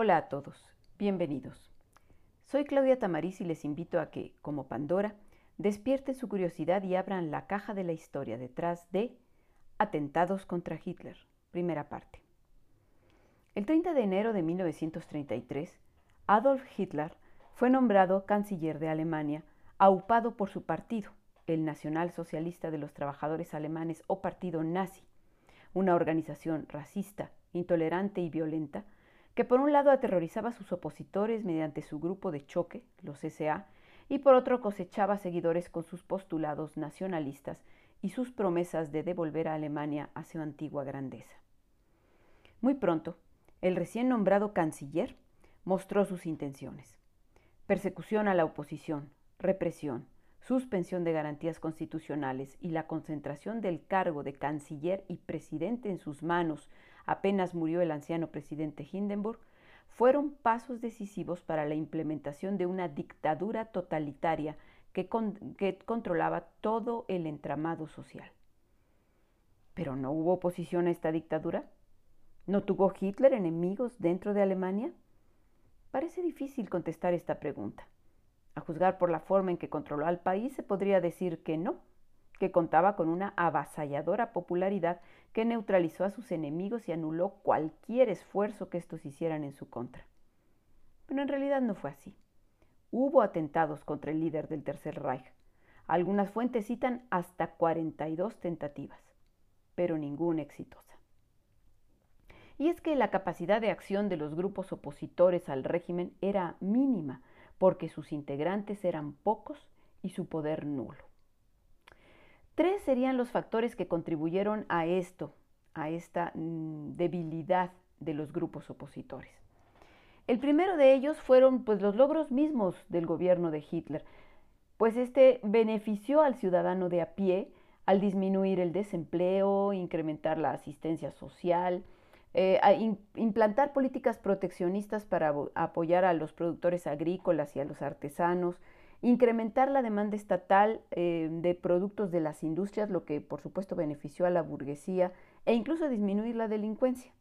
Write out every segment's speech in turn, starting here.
Hola a todos, bienvenidos. Soy Claudia Tamariz y les invito a que, como Pandora, despierten su curiosidad y abran la caja de la historia detrás de Atentados contra Hitler, primera parte. El 30 de enero de 1933, Adolf Hitler fue nombrado canciller de Alemania, aupado por su partido, el Nacional Socialista de los Trabajadores Alemanes o Partido Nazi, una organización racista, intolerante y violenta, que por un lado aterrorizaba a sus opositores mediante su grupo de choque, los SA, y por otro cosechaba seguidores con sus postulados nacionalistas y sus promesas de devolver a Alemania a su antigua grandeza. Muy pronto, el recién nombrado canciller mostró sus intenciones. Persecución a la oposición, represión, suspensión de garantías constitucionales y la concentración del cargo de canciller y presidente en sus manos apenas murió el anciano presidente Hindenburg, fueron pasos decisivos para la implementación de una dictadura totalitaria que, controlaba todo el entramado social. ¿Pero no hubo oposición a esta dictadura? ¿No tuvo Hitler enemigos dentro de Alemania? Parece difícil contestar esta pregunta. A juzgar por la forma en que controló al país, se podría decir que no, que contaba con una avasalladora popularidad que neutralizó a sus enemigos y anuló cualquier esfuerzo que estos hicieran en su contra. Pero en realidad no fue así. Hubo atentados contra el líder del Tercer Reich. Algunas fuentes citan hasta 42 tentativas, pero ninguna exitosa. Y es que la capacidad de acción de los grupos opositores al régimen era mínima, porque sus integrantes eran pocos y su poder nulo. Tres serían los factores que contribuyeron a esto, a esta mm, debilidad de los grupos opositores. El primero de ellos fueron pues, los logros mismos del gobierno de Hitler, pues este benefició al ciudadano de a pie al disminuir el desempleo, incrementar la asistencia social, eh, implantar políticas proteccionistas para apoyar a los productores agrícolas y a los artesanos, incrementar la demanda estatal eh, de productos de las industrias, lo que por supuesto benefició a la burguesía, e incluso disminuir la delincuencia.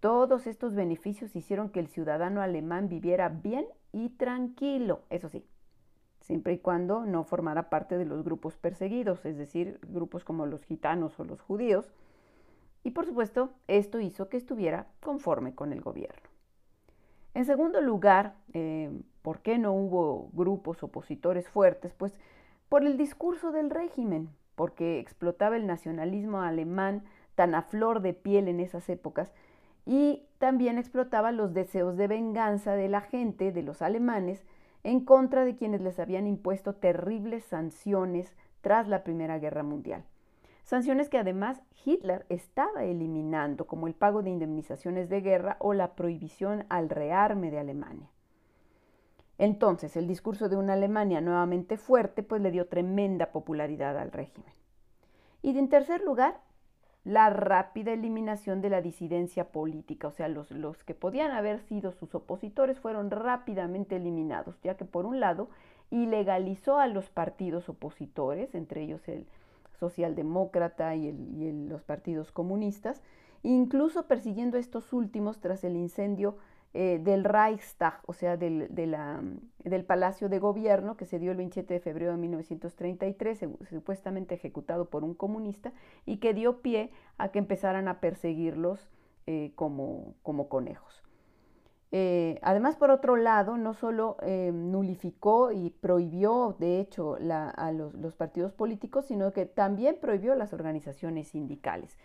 Todos estos beneficios hicieron que el ciudadano alemán viviera bien y tranquilo, eso sí, siempre y cuando no formara parte de los grupos perseguidos, es decir, grupos como los gitanos o los judíos. Y por supuesto, esto hizo que estuviera conforme con el gobierno. En segundo lugar, eh, ¿por qué no hubo grupos opositores fuertes? Pues por el discurso del régimen, porque explotaba el nacionalismo alemán tan a flor de piel en esas épocas y también explotaba los deseos de venganza de la gente, de los alemanes, en contra de quienes les habían impuesto terribles sanciones tras la Primera Guerra Mundial. Sanciones que además Hitler estaba eliminando, como el pago de indemnizaciones de guerra o la prohibición al rearme de Alemania. Entonces, el discurso de una Alemania nuevamente fuerte, pues le dio tremenda popularidad al régimen. Y en tercer lugar, la rápida eliminación de la disidencia política, o sea, los, los, que podían haber sido sus opositores fueron rápidamente eliminados, ya que por un lado ilegalizó a los partidos opositores, entre ellos el, socialdemócrata y, los partidos comunistas, incluso persiguiendo a estos últimos tras el incendio eh, del Reichstag, o sea, del, del, Palacio de Gobierno, que se dio el 27 de febrero de 1933, supuestamente ejecutado por un comunista, y que dio pie a que empezaran a perseguirlos eh, como, como conejos. Eh, además, por otro lado, no solo nulificó y prohibió, de hecho, a los, partidos políticos, sino que también prohibió las organizaciones sindicales.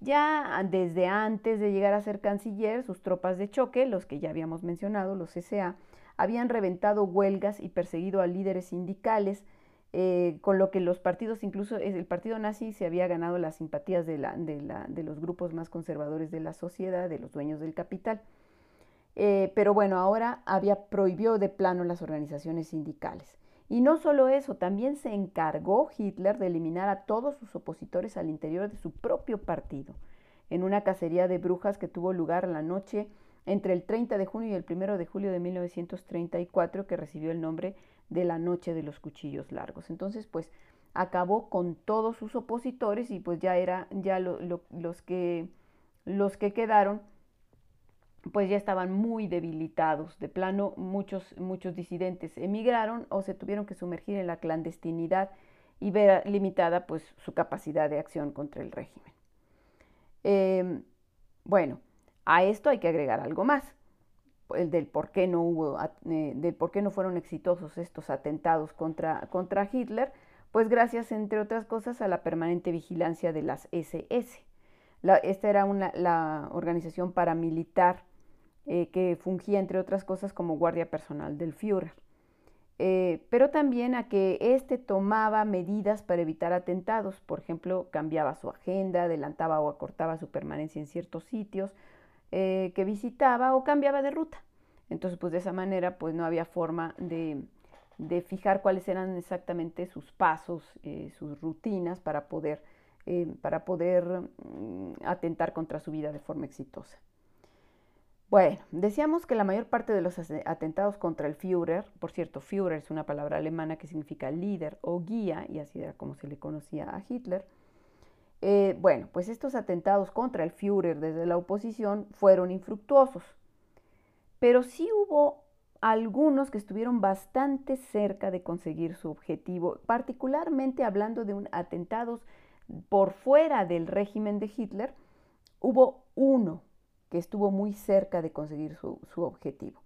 Ya desde antes de llegar a ser canciller, sus tropas de choque, los que ya habíamos mencionado, los SA, habían reventado huelgas y perseguido a líderes sindicales, eh, con lo que los partidos, incluso el partido nazi, se había ganado las simpatías de los grupos más conservadores de la sociedad, de los dueños del capital. Eh, pero bueno, ahora había prohibió de plano las organizaciones sindicales. Y no solo eso, también se encargó Hitler de eliminar a todos sus opositores al interior de su propio partido, en una cacería de brujas que tuvo lugar la noche entre el 30 de junio y el 1 de julio de 1934, que recibió el nombre de la Noche de los Cuchillos Largos. Entonces, pues acabó con todos sus opositores y pues ya era ya los que los que quedaron pues ya estaban muy debilitados. De plano, muchos, muchos disidentes emigraron o se tuvieron que sumergir en la clandestinidad y ver limitada pues su capacidad de acción contra el régimen. Em, bueno, a esto hay que agregar algo más, el del por qué no hubo, eh, del por qué no fueron exitosos estos atentados contra, contra Hitler, pues gracias, entre otras cosas, a la permanente vigilancia de las SS. esta era una, la organización paramilitar eh, que fungía, entre otras cosas, como guardia personal del Führer. Eh, pero también a que éste tomaba medidas para evitar atentados, por ejemplo, cambiaba su agenda, adelantaba o acortaba su permanencia en ciertos sitios eh, que visitaba o cambiaba de ruta. Entonces, pues de esa manera, pues no había forma de, fijar cuáles eran exactamente sus pasos, eh, sus rutinas para poder, para poder mm, atentar contra su vida de forma exitosa. Bueno, decíamos que la mayor parte de los atentados contra el Führer, por cierto, Führer es una palabra alemana que significa líder o guía, y así era como se le conocía a Hitler. Eh, bueno, pues estos atentados contra el Führer desde la oposición fueron infructuosos, pero sí hubo algunos que estuvieron bastante cerca de conseguir su objetivo, particularmente hablando de un atentados por fuera del régimen de Hitler, hubo uno que estuvo muy cerca de conseguir su, objetivo.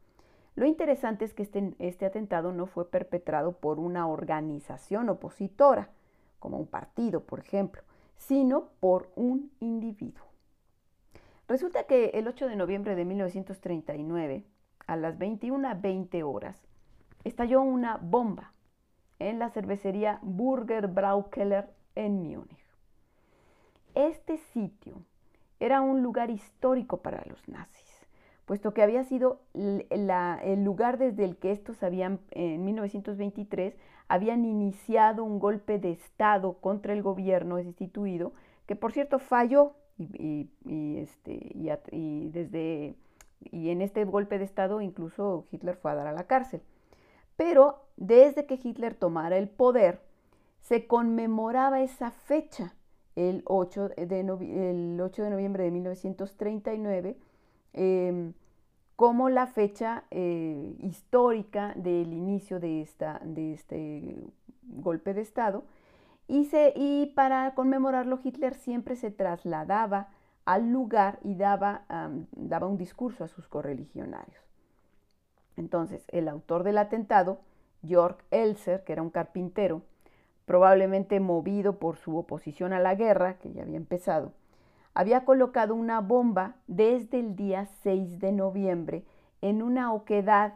Lo interesante es que este, este, atentado no fue perpetrado por una organización opositora, como un partido, por ejemplo, sino por un individuo. Resulta que el 8 de noviembre de 1939, a las 21.20 horas, estalló una bomba en la cervecería Burger Braukeller en Múnich. Este sitio era un lugar histórico para los nazis, puesto que había sido el lugar desde el que estos habían, en 1923, habían iniciado un golpe de Estado contra el gobierno instituido, que por cierto falló y, este, y en este golpe de Estado incluso Hitler fue a dar a la cárcel. Pero desde que Hitler tomara el poder, se conmemoraba esa fecha el 8 de, el 8 de noviembre de 1939 em, como la fecha eh, histórica del inicio de, esta, de este golpe de Estado. Y, y, para conmemorarlo Hitler siempre se trasladaba al lugar y daba, daba un discurso a sus correligionarios. Entonces, el autor del atentado, Georg Elser, que era un carpintero, probablemente movido por su oposición a la guerra, que ya había empezado, había colocado una bomba desde el día 6 de noviembre en una oquedad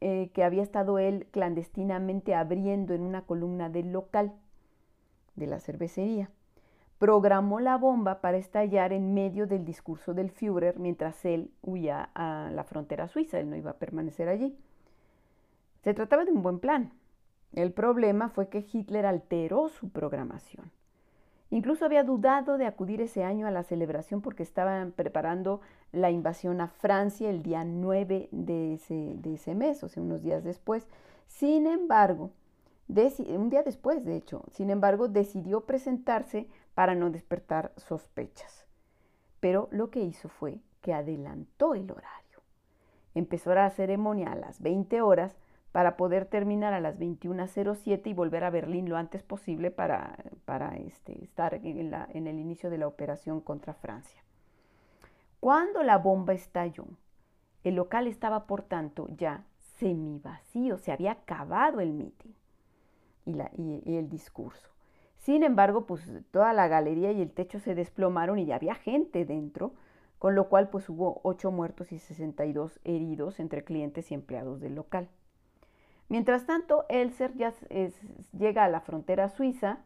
eh, que había estado él clandestinamente abriendo en una columna del local de la cervecería. Programó la bomba para estallar en medio del discurso del Führer mientras él huía a la frontera suiza, él no iba a permanecer allí. Se trataba de un buen plan, el problema fue que Hitler alteró su programación. Incluso había dudado de acudir ese año a la celebración porque estaban preparando la invasión a Francia el día 9 de ese, mes, o sea, unos días después. Sin embargo, un día después, de hecho, sin embargo, decidió presentarse para no despertar sospechas. Pero lo que hizo fue que adelantó el horario. Empezó la ceremonia a las 20 horas para poder terminar a las 21.07 y volver a Berlín lo antes posible para, este, estar en, el inicio de la operación contra Francia. Cuando la bomba estalló, el local estaba, por tanto, ya semivacío, se había acabado el mitin y, y, el discurso. Sin embargo, pues toda la galería y el techo se desplomaron y ya había gente dentro, con lo cual pues hubo 8 muertos y 62 heridos entre clientes y empleados del local. Mientras tanto, Elser ya llega a la frontera suiza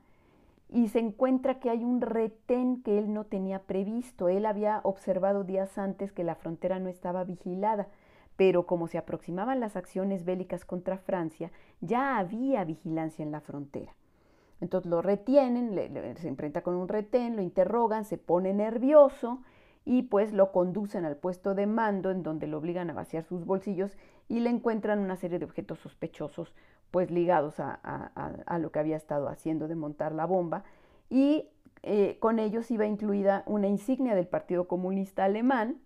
y se encuentra que hay un retén que él no tenía previsto. Él había observado días antes que la frontera no estaba vigilada, pero como se aproximaban las acciones bélicas contra Francia, ya había vigilancia en la frontera. Entonces lo retienen, se enfrenta con un retén, lo interrogan, se pone nervioso y pues lo conducen al puesto de mando en donde lo obligan a vaciar sus bolsillos y le encuentran una serie de objetos sospechosos pues ligados a, lo que había estado haciendo de montar la bomba y eh, con ellos iba incluida una insignia del Partido Comunista Alemán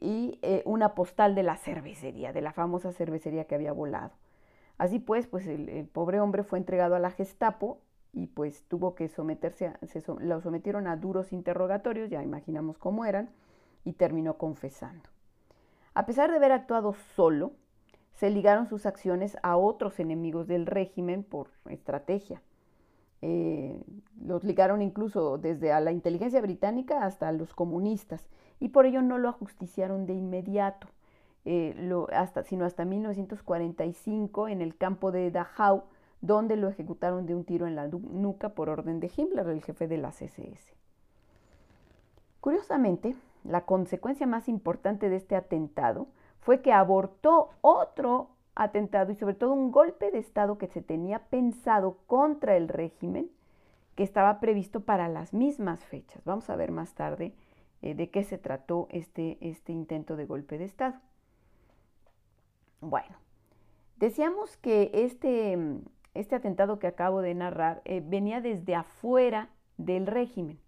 y eh, una postal de la cervecería, de la famosa cervecería que había volado. Así pues, pues el, pobre hombre fue entregado a la Gestapo y pues tuvo que someterse, a, se, lo sometieron a duros interrogatorios, ya imaginamos cómo eran, y terminó confesando. A pesar de haber actuado solo, se ligaron sus acciones a otros enemigos del régimen por estrategia. Eh, los ligaron incluso desde a la inteligencia británica hasta a los comunistas y por ello no lo ajusticiaron de inmediato, eh, hasta, sino hasta 1945 en el campo de Dachau, donde lo ejecutaron de un tiro en la nuca por orden de Himmler, el jefe de las SS. Curiosamente, la consecuencia más importante de este atentado fue que abortó otro atentado y sobre todo un golpe de Estado que se tenía pensado contra el régimen que estaba previsto para las mismas fechas. Vamos a ver más tarde eh, de qué se trató este, este intento de golpe de Estado. Bueno, decíamos que este, este atentado que acabo de narrar eh, venía desde afuera del régimen.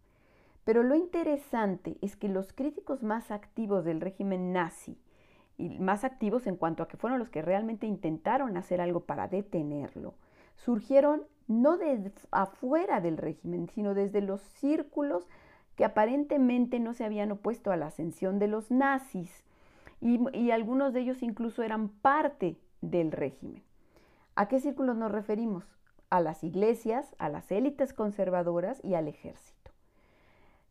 Pero lo interesante es que los críticos más activos del régimen nazi, y más activos en cuanto a que fueron los que realmente intentaron hacer algo para detenerlo, surgieron no de afuera del régimen, sino desde los círculos que aparentemente no se habían opuesto a la ascensión de los nazis y, y algunos de ellos incluso eran parte del régimen. ¿A qué círculos nos referimos? A las iglesias, a las élites conservadoras y al ejército.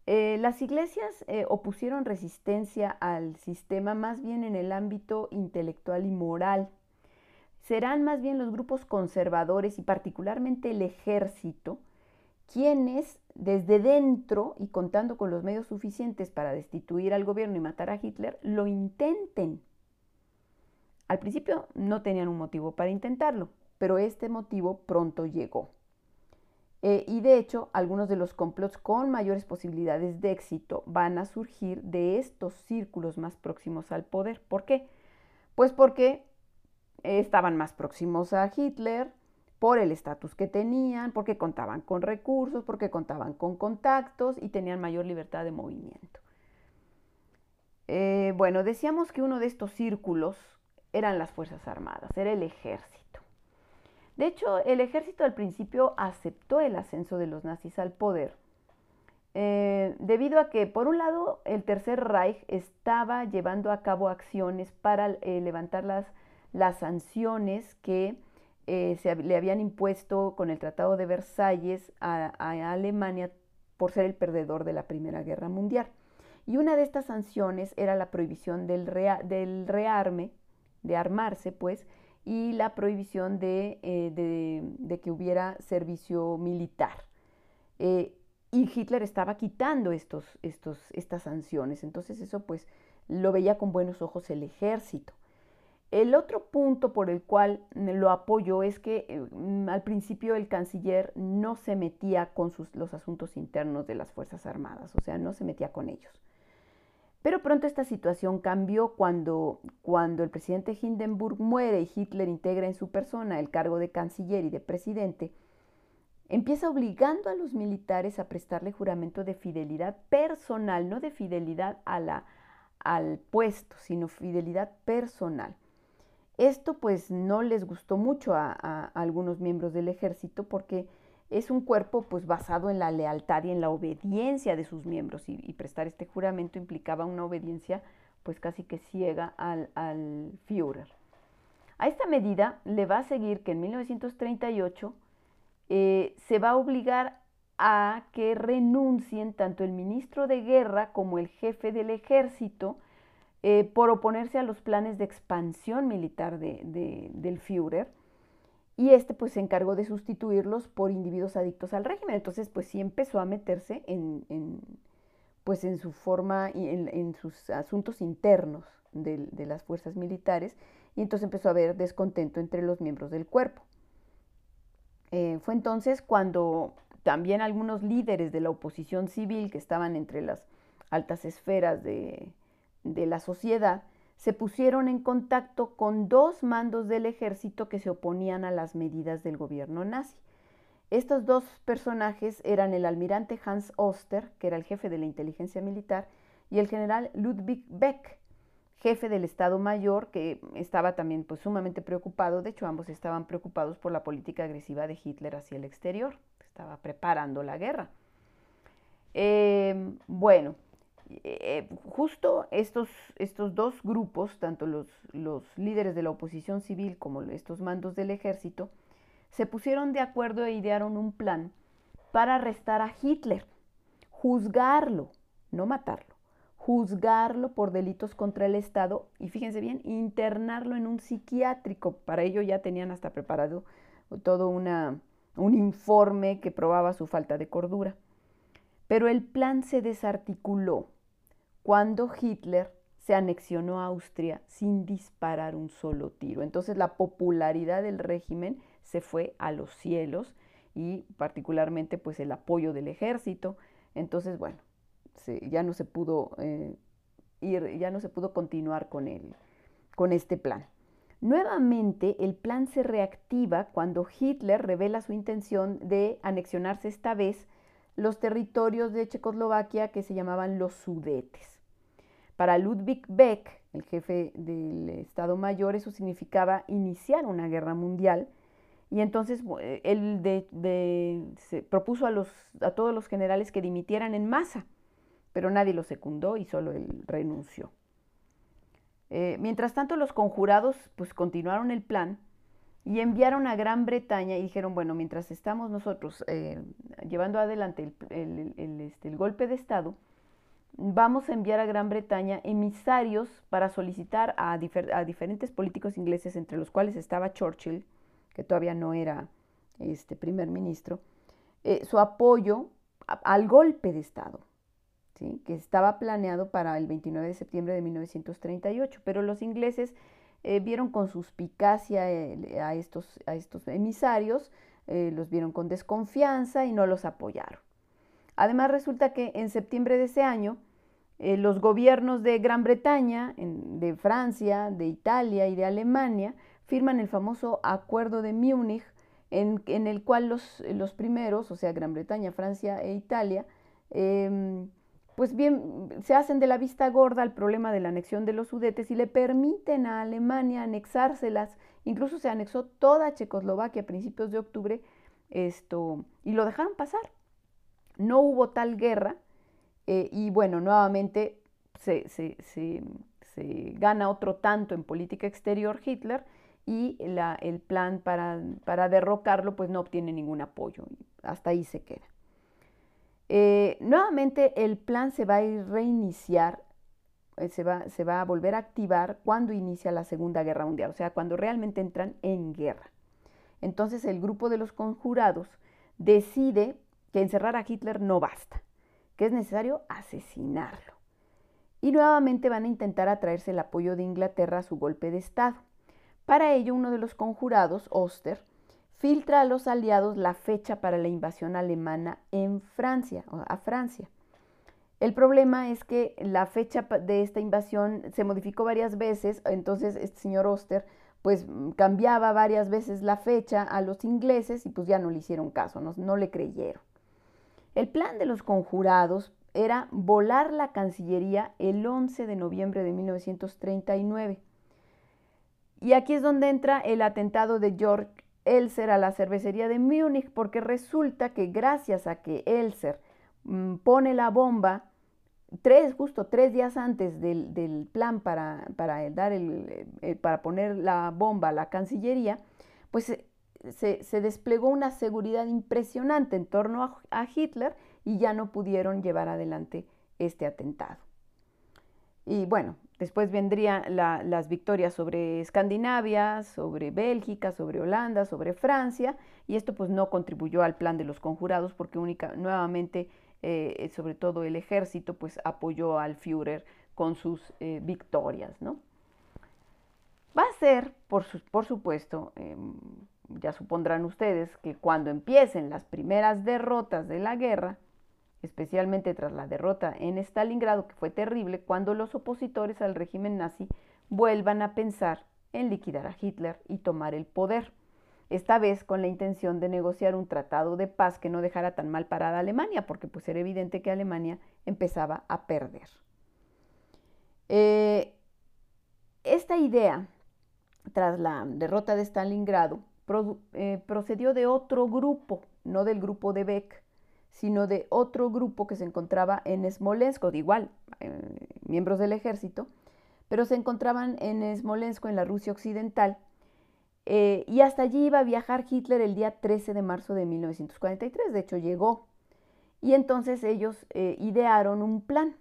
Eh, las iglesias eh, opusieron resistencia al sistema más bien en el ámbito intelectual y moral. Serán más bien los grupos conservadores y particularmente el ejército quienes desde dentro y contando con los medios suficientes para destituir al gobierno y matar a Hitler, lo intenten. Al principio no tenían un motivo para intentarlo, pero este motivo pronto llegó. Eh, y de hecho, algunos de los complots con mayores posibilidades de éxito van a surgir de estos círculos más próximos al poder. ¿Por qué? Pues porque estaban más próximos a Hitler, por el estatus que tenían, porque contaban con recursos, porque contaban con contactos y tenían mayor libertad de movimiento. Eh, bueno, decíamos que uno de estos círculos eran las Fuerzas Armadas, era el ejército. De hecho, el ejército al principio aceptó el ascenso de los nazis al poder, eh, debido a que, por un lado, el Tercer Reich estaba llevando a cabo acciones para eh, levantar las, las, sanciones que eh, se, le habían impuesto con el Tratado de Versalles a, Alemania por ser el perdedor de la Primera Guerra Mundial. Y una de estas sanciones era la prohibición del, del rearme, de armarse, pues, y la prohibición de, eh, que hubiera servicio militar. Eh, y Hitler estaba quitando estos, estos, estas sanciones, entonces eso pues lo veía con buenos ojos el ejército. El otro punto por el cual lo apoyo es que eh, al principio el canciller no se metía con los asuntos internos de las Fuerzas Armadas, o sea, no se metía con ellos. Pero pronto esta situación cambió cuando, cuando el presidente Hindenburg muere y Hitler integra en su persona el cargo de canciller y de presidente, empieza obligando a los militares a prestarle juramento de fidelidad personal, no de fidelidad a la, al puesto, sino fidelidad personal. Esto pues no les gustó mucho a, a algunos miembros del ejército porque es un cuerpo pues basado en la lealtad y en la obediencia de sus miembros y, prestar este juramento implicaba una obediencia pues casi que ciega al, al, Führer. A esta medida le va a seguir que en 1938 eh, se va a obligar a que renuncien tanto el ministro de guerra como el jefe del ejército eh, por oponerse a los planes de expansión militar del Führer y este pues se encargó de sustituirlos por individuos adictos al régimen. Entonces pues sí empezó a meterse en, pues en su forma y en, sus asuntos internos de, las fuerzas militares y entonces empezó a haber descontento entre los miembros del cuerpo. Eh, fue entonces cuando también algunos líderes de la oposición civil que estaban entre las altas esferas de, de la sociedad se pusieron en contacto con dos mandos del ejército que se oponían a las medidas del gobierno nazi. Estos dos personajes eran el almirante Hans Oster, que era el jefe de la inteligencia militar, y el general Ludwig Beck. jefe del Estado Mayor, que estaba también pues, sumamente preocupado, de hecho ambos estaban preocupados por la política agresiva de Hitler hacia el exterior, estaba preparando la guerra. Em, bueno, eh, justo estos, estos, dos grupos, tanto los, los, líderes de la oposición civil como estos mandos del ejército, se pusieron de acuerdo e idearon un plan para arrestar a Hitler, juzgarlo, no matarlo, juzgarlo por delitos contra el Estado y fíjense bien, internarlo en un psiquiátrico. Para ello ya tenían hasta preparado todo una, un informe que probaba su falta de cordura. Pero el plan se desarticuló cuando Hitler se anexionó a Austria sin disparar un solo tiro. Entonces la popularidad del régimen se fue a los cielos y particularmente pues el apoyo del ejército. Entonces, bueno, ya no se pudo eh, ir, ya no se pudo continuar con, con este plan. Nuevamente, el plan se reactiva cuando Hitler revela su intención de anexionarse esta vez los territorios de Checoslovaquia que se llamaban los Sudetes. Para Ludwig Beck, el jefe del Estado Mayor, eso significaba iniciar una guerra mundial y entonces él se propuso a todos los generales que dimitieran en masa, pero nadie lo secundó y solo él renunció. Eh, mientras tanto, los conjurados pues continuaron el plan y enviaron a Gran Bretaña y dijeron, bueno, mientras estamos nosotros eh, llevando adelante este, el, golpe de Estado, vamos a enviar a Gran Bretaña emisarios para solicitar a, diferentes políticos ingleses, entre los cuales estaba Churchill, que todavía no era este, primer ministro, eh, su apoyo al golpe de Estado, ¿sí? que estaba planeado para el 29 de septiembre de 1938, pero los ingleses eh, vieron con suspicacia eh, a, estos, a estos emisarios, eh, los vieron con desconfianza y no los apoyaron. Además resulta que en septiembre de ese año, los gobiernos de Gran Bretaña, de Francia, de Italia y de Alemania firman el famoso Acuerdo de Múnich, en, el cual los, los, primeros, o sea, Gran Bretaña, Francia e Italia, em, pues bien, se hacen de la vista gorda al problema de la anexión de los Sudetes y le permiten a Alemania anexárselas. Incluso se anexó toda Checoslovaquia a principios de octubre esto, y lo dejaron pasar. No hubo tal guerra eh, y bueno, nuevamente se, gana otro tanto en política exterior Hitler y el plan para, para derrocarlo pues no obtiene ningún apoyo. Hasta ahí se queda. Eh, nuevamente el plan se va a reiniciar, eh, se, va, se va a volver a activar cuando inicia la Segunda Guerra Mundial, o sea, cuando realmente entran en guerra. Entonces el grupo de los conjurados decide que encerrar a Hitler no basta, que es necesario asesinarlo. Y nuevamente van a intentar atraerse el apoyo de Inglaterra a su golpe de Estado. Para ello, uno de los conjurados, Oster, filtra a los aliados la fecha para la invasión alemana en Francia, a Francia. El problema es que la fecha de esta invasión se modificó varias veces, entonces este señor Oster pues cambiaba varias veces la fecha a los ingleses y pues ya no le hicieron caso, no, no le creyeron. El plan de los conjurados era volar la Cancillería el 11 de noviembre de 1939. Y aquí es donde entra el atentado de York Elser a la cervecería de Múnich porque resulta que gracias a que Elser mm, pone la bomba tres, justo tres días antes del, plan para, para, dar el, eh, para poner la bomba a la Cancillería, pues se, se, desplegó una seguridad impresionante en torno a Hitler y ya no pudieron llevar adelante este atentado. Y bueno, después vendrían las victorias sobre Escandinavia, sobre Bélgica, sobre Holanda, sobre Francia, y esto pues no contribuyó al plan de los conjurados porque única, nuevamente, eh, sobre todo el ejército, pues apoyó al Führer con sus eh, victorias, ¿no? Va a ser, por, por supuesto, em, ya supondrán ustedes que cuando empiecen las primeras derrotas de la guerra, especialmente tras la derrota en Stalingrado, que fue terrible, cuando los opositores al régimen nazi vuelvan a pensar en liquidar a Hitler y tomar el poder, esta vez con la intención de negociar un tratado de paz que no dejara tan mal parada a Alemania, porque pues era evidente que Alemania empezaba a perder. Eh, esta idea, tras la derrota de Stalingrado, eh, procedió de otro grupo, no del grupo de Beck, sino de otro grupo que se encontraba en Smolensk, de igual, eh, miembros del ejército, pero se encontraban en Smolensk, en la Rusia occidental, eh, y hasta allí iba a viajar Hitler el día 13 de marzo de 1943, de hecho llegó. Y entonces ellos idearon un plan.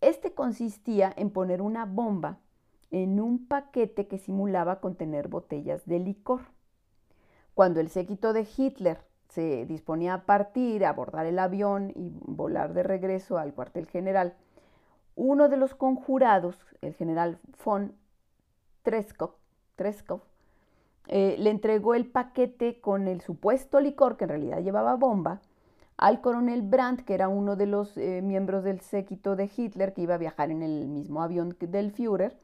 Este consistía en poner una bomba en un paquete que simulaba contener botellas de licor. Cuando el séquito de Hitler se disponía a partir, a abordar el avión y volar de regreso al cuartel general, uno de los conjurados, el general von Treskov, eh, le entregó el paquete con el supuesto licor, que en realidad llevaba bomba, al coronel Brandt, que era uno de los eh, miembros del séquito de Hitler, que iba a viajar en el mismo avión del Führer,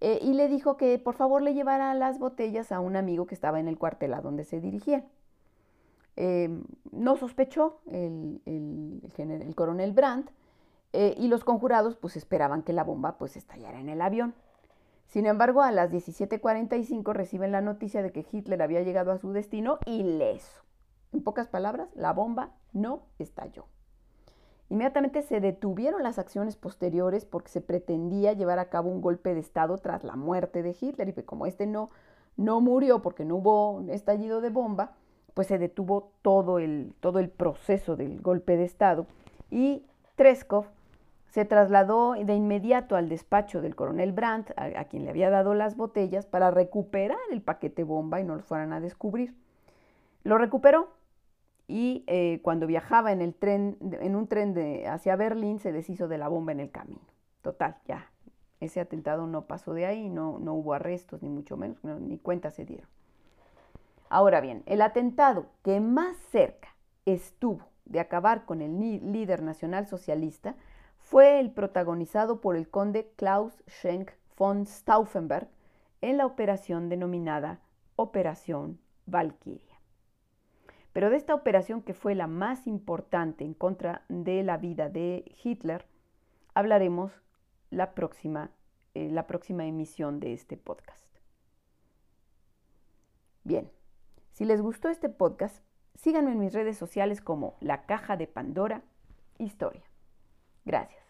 eh, y le dijo que por favor le llevara las botellas a un amigo que estaba en el cuartel a donde se dirigía. Em, no sospechó el, el, coronel Brandt eh, y los conjurados pues esperaban que la bomba pues estallara en el avión. Sin embargo, a las 17:45 reciben la noticia de que Hitler había llegado a su destino ileso. En pocas palabras, la bomba no estalló. Inmediatamente se detuvieron las acciones posteriores porque se pretendía llevar a cabo un golpe de Estado tras la muerte de Hitler y pues como este no, no murió porque no hubo estallido de bomba, pues se detuvo todo el, todo el proceso del golpe de Estado y Treskov se trasladó de inmediato al despacho del coronel Brandt, a, quien le había dado las botellas, para recuperar el paquete bomba y no lo fueran a descubrir. Lo recuperó y eh, cuando viajaba en, el tren, en un tren de, hacia Berlín se deshizo de la bomba en el camino. Total, ya, ese atentado no pasó de ahí, no, no hubo arrestos, ni mucho menos, ni cuenta se dieron. Ahora bien, el atentado que más cerca estuvo de acabar con el líder nacional socialista fue el protagonizado por el conde Klaus Schenk von Stauffenberg en la operación denominada Operación Valkyrie. Pero de esta operación, que fue la más importante en contra de la vida de Hitler, hablaremos la próxima, eh, la próxima emisión de este podcast. Bien, si les gustó este podcast, síganme en mis redes sociales como La Caja de Pandora Historia. Gracias.